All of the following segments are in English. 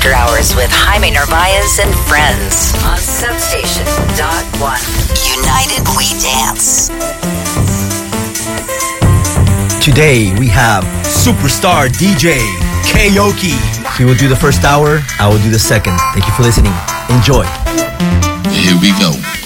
After Hours with Jaime Narvaez and friends on Substation Dot One. United We Dance. Today we have superstar DJ Keoki. He will do the first hour, I will do the second. Thank you for listening. Enjoy. Here we go.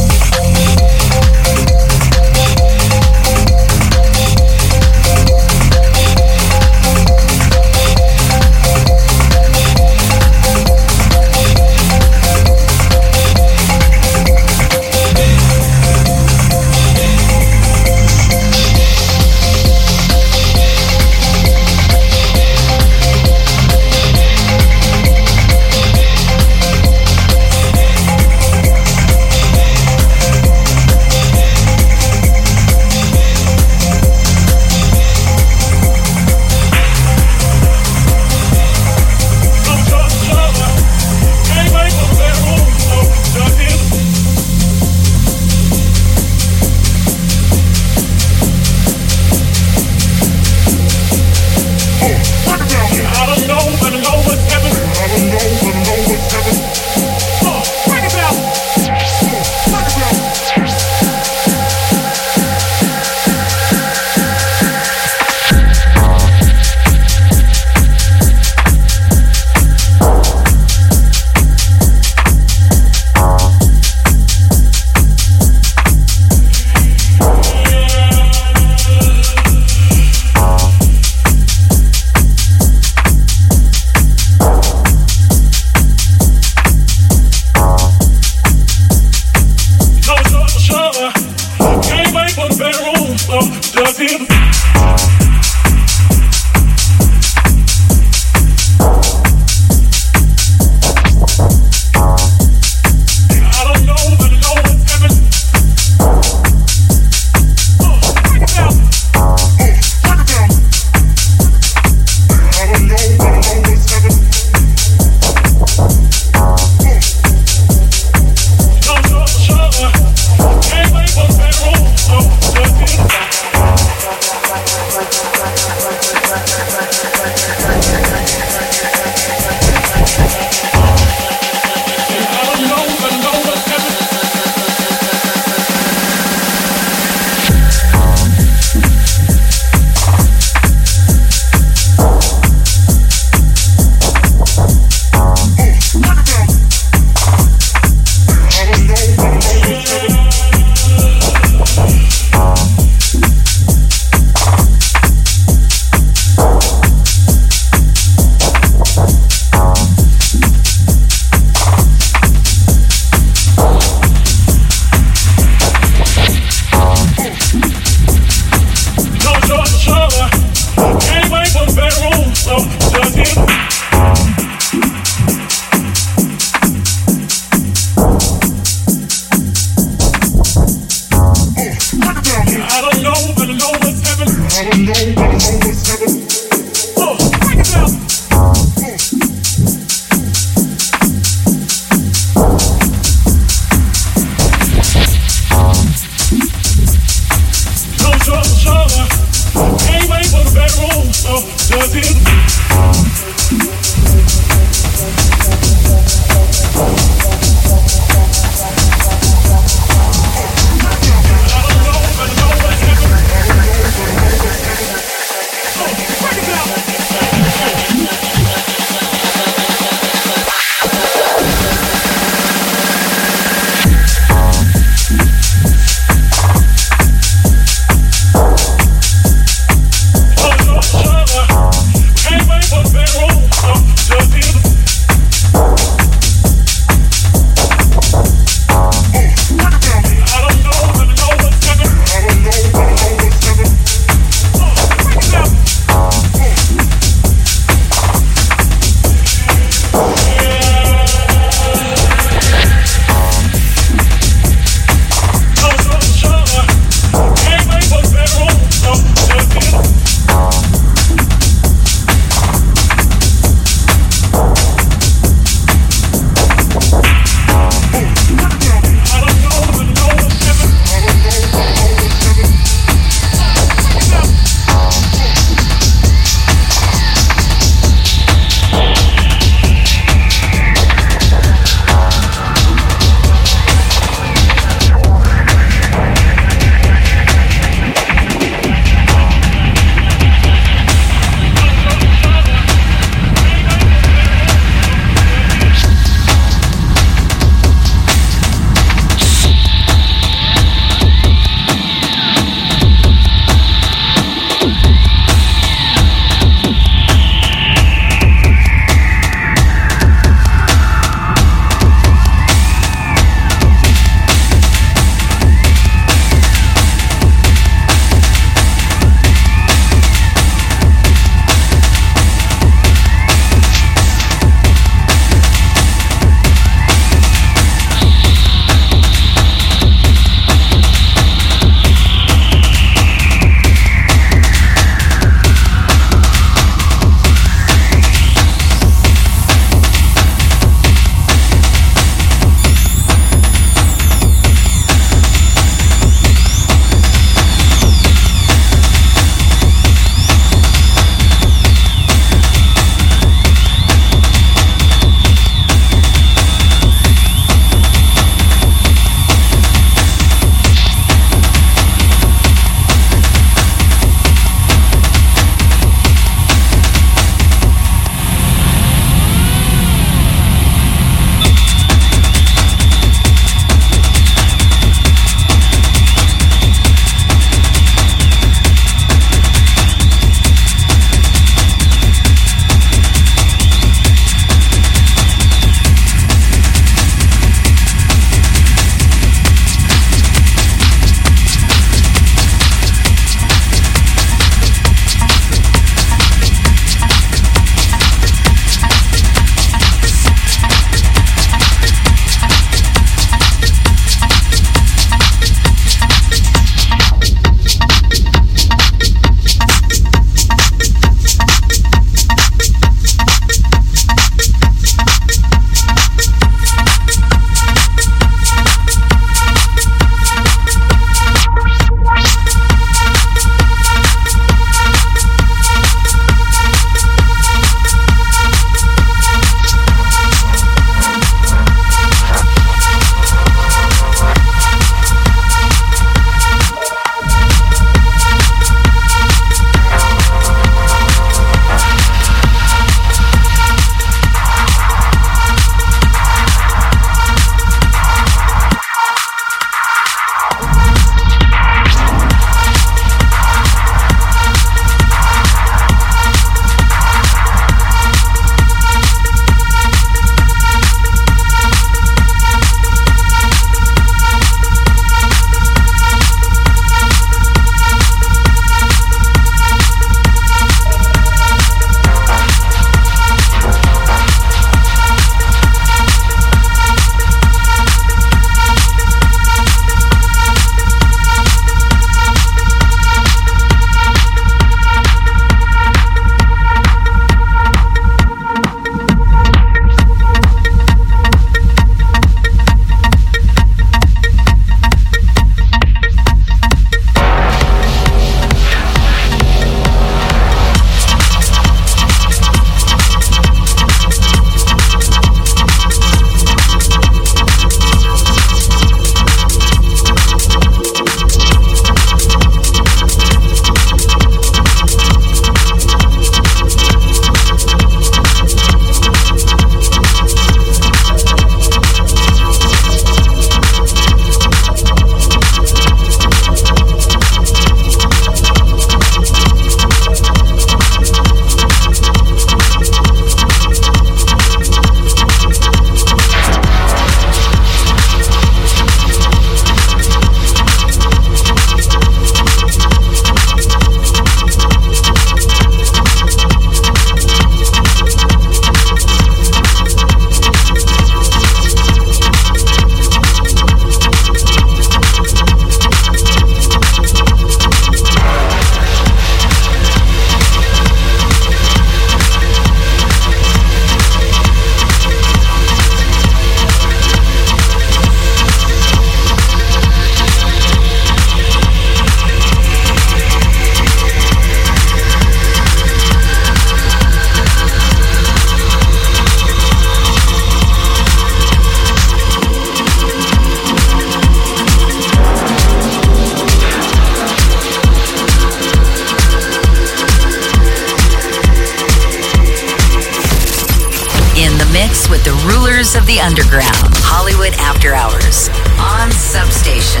The underground. Hollywood After Hours on Substation.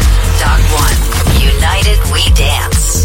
One. United We Dance.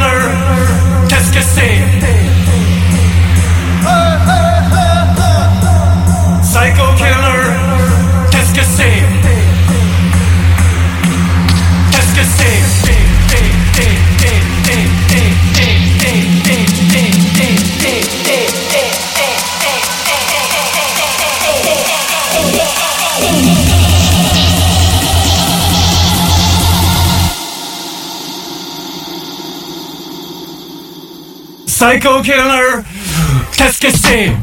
Go, killer! her. Qu'est-ce que?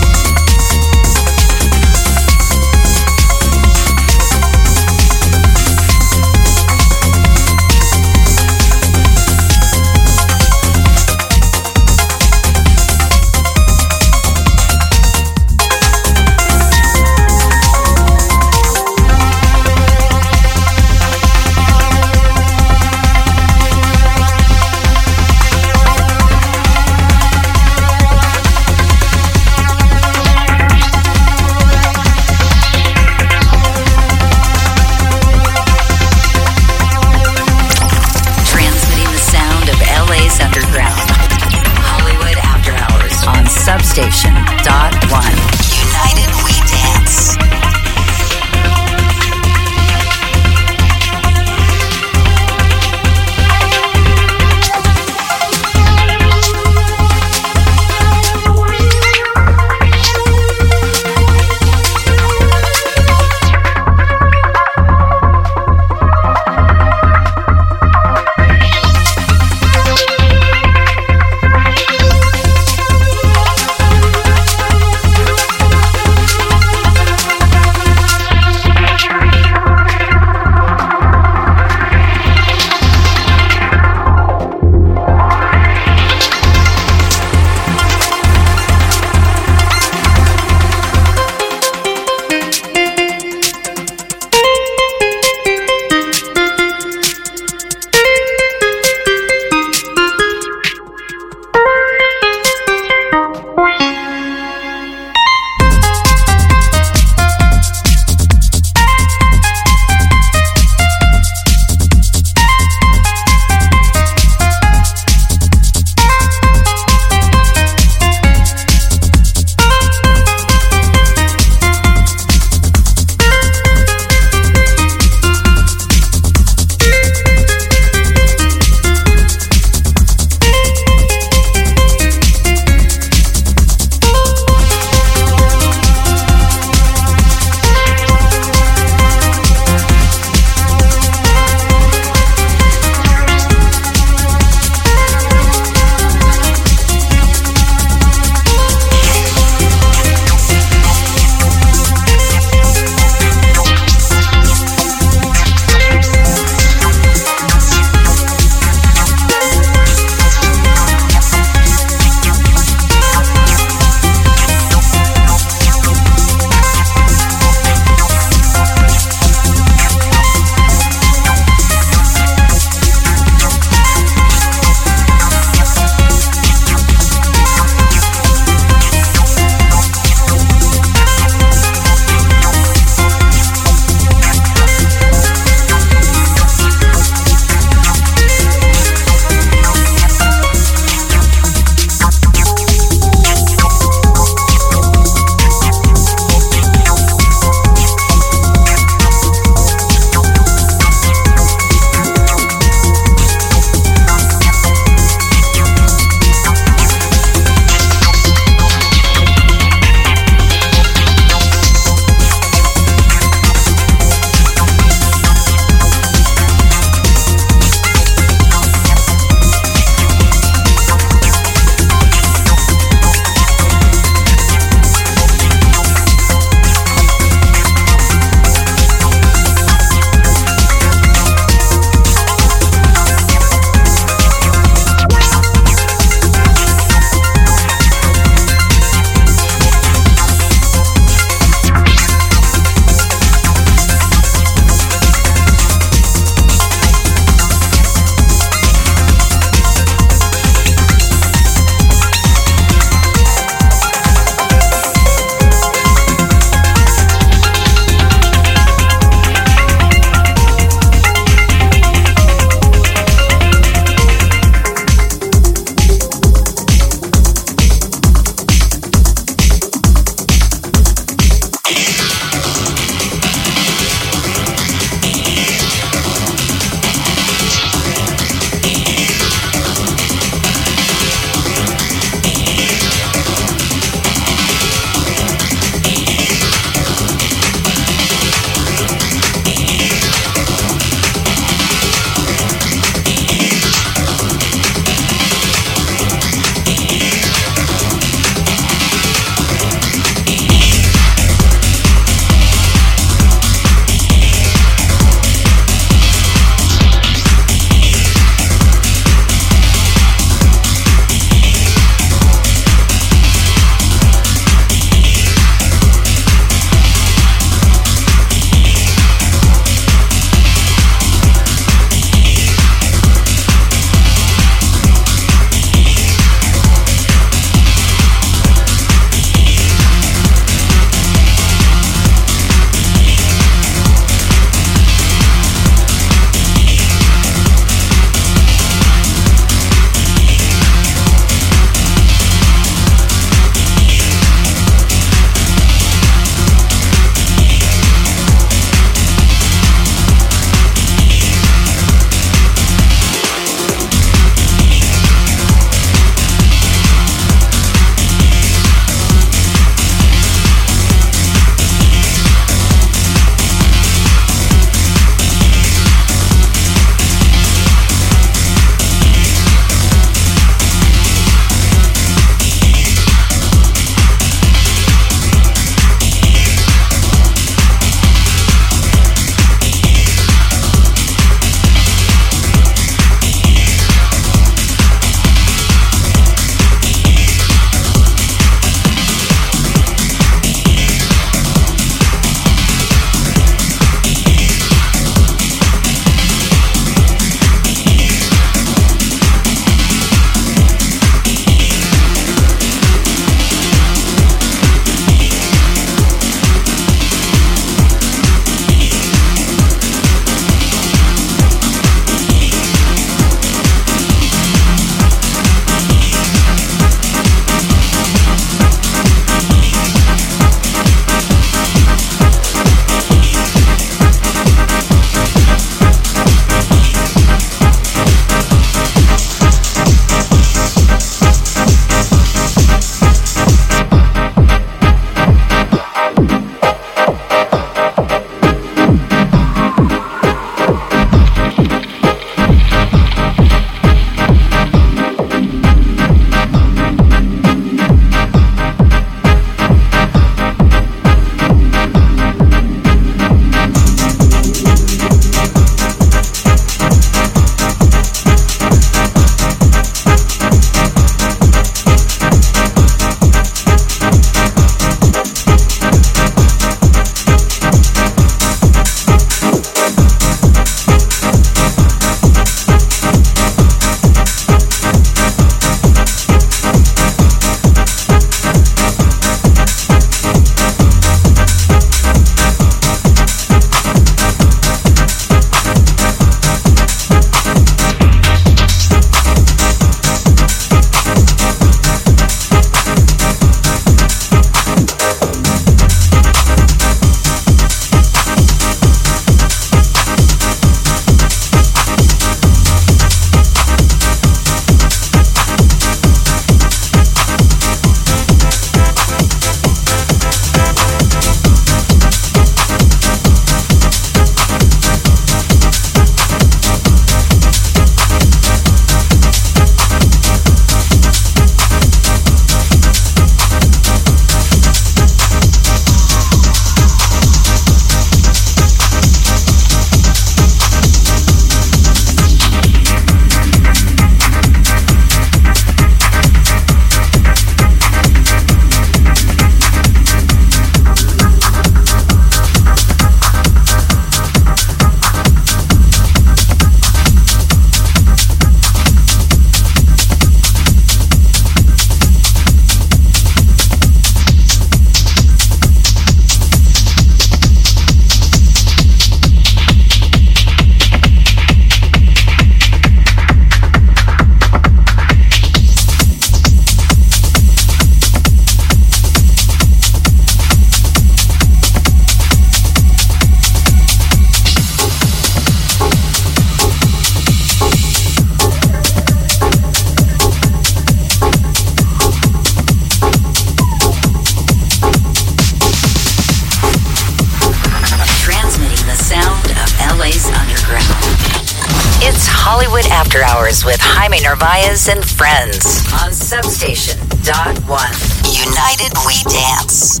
Narvaez and friends on Substation Dot One. United We Dance.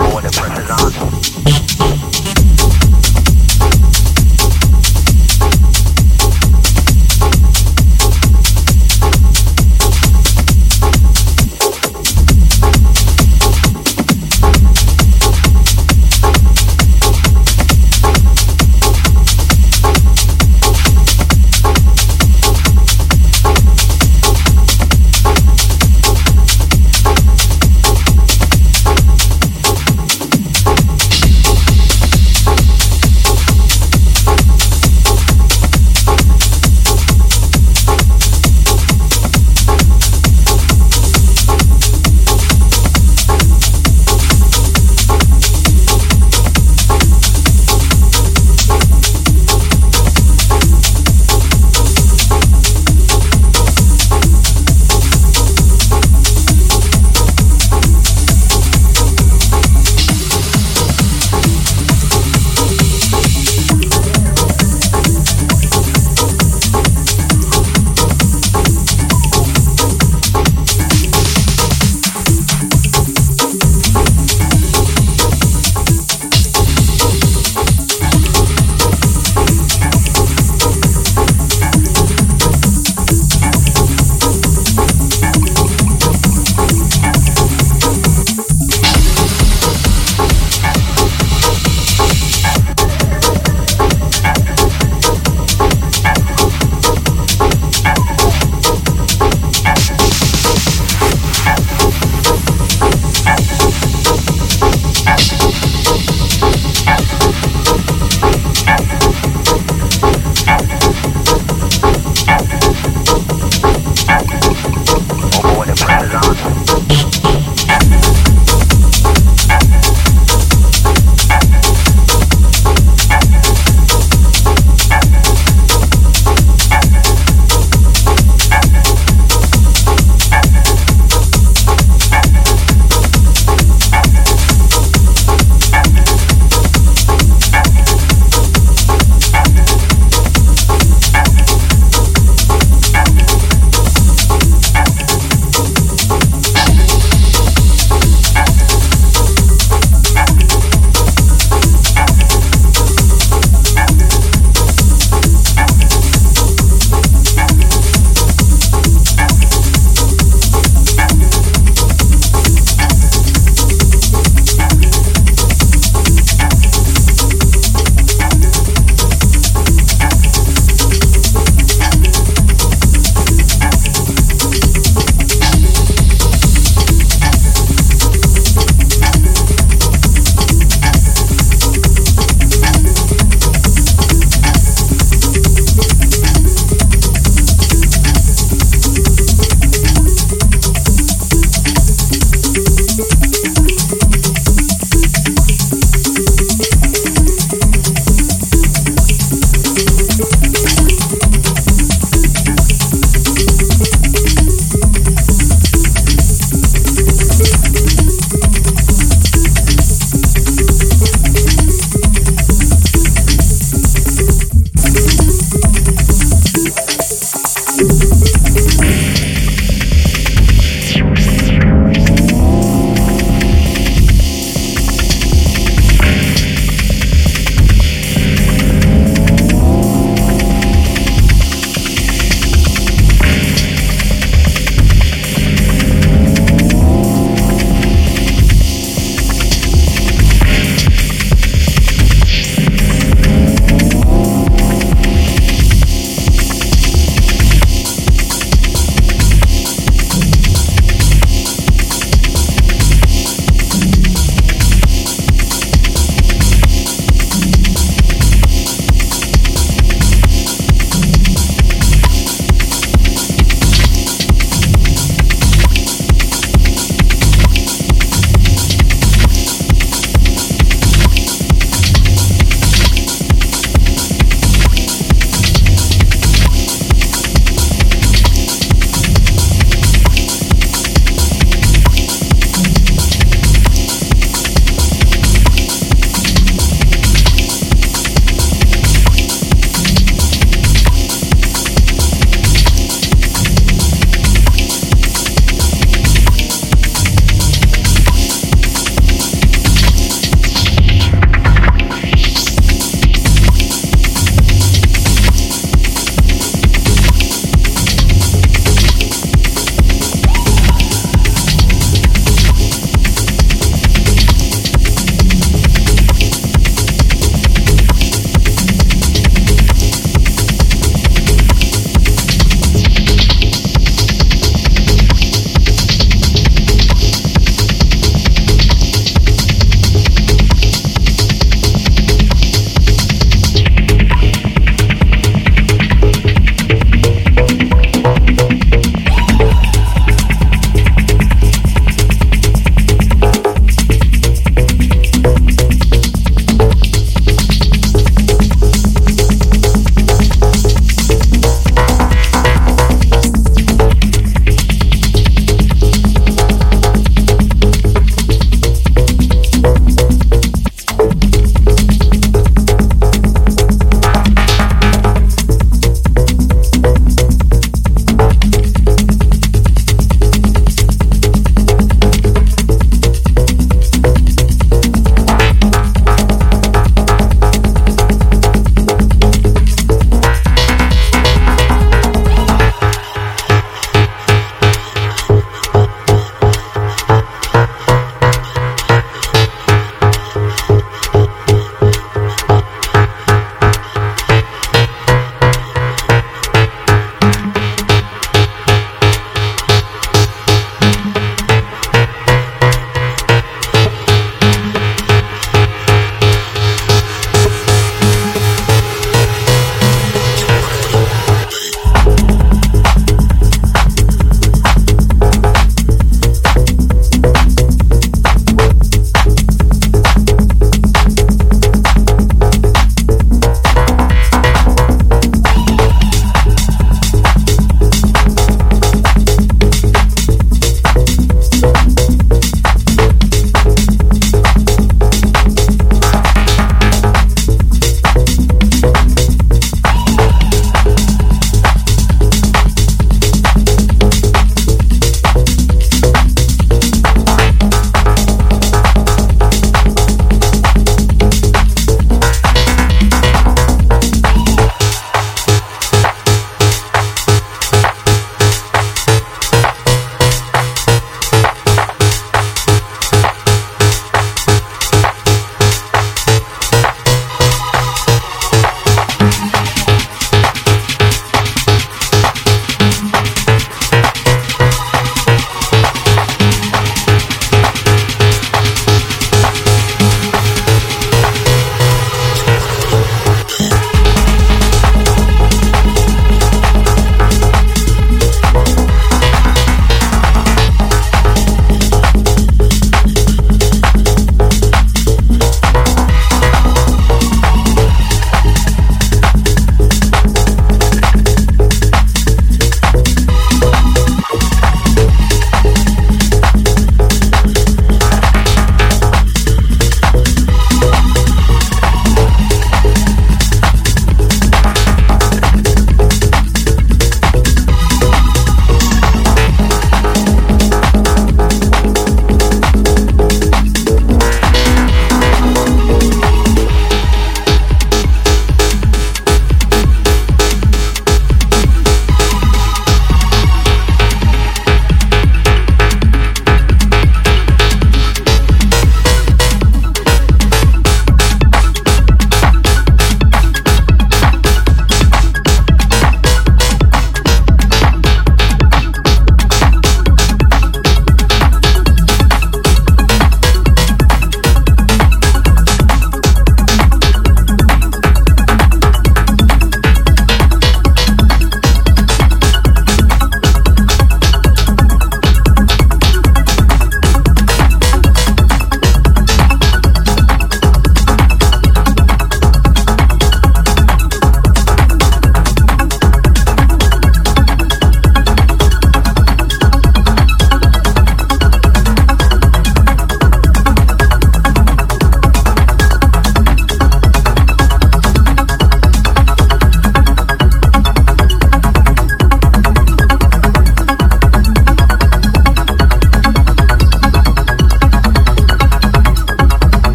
Oh,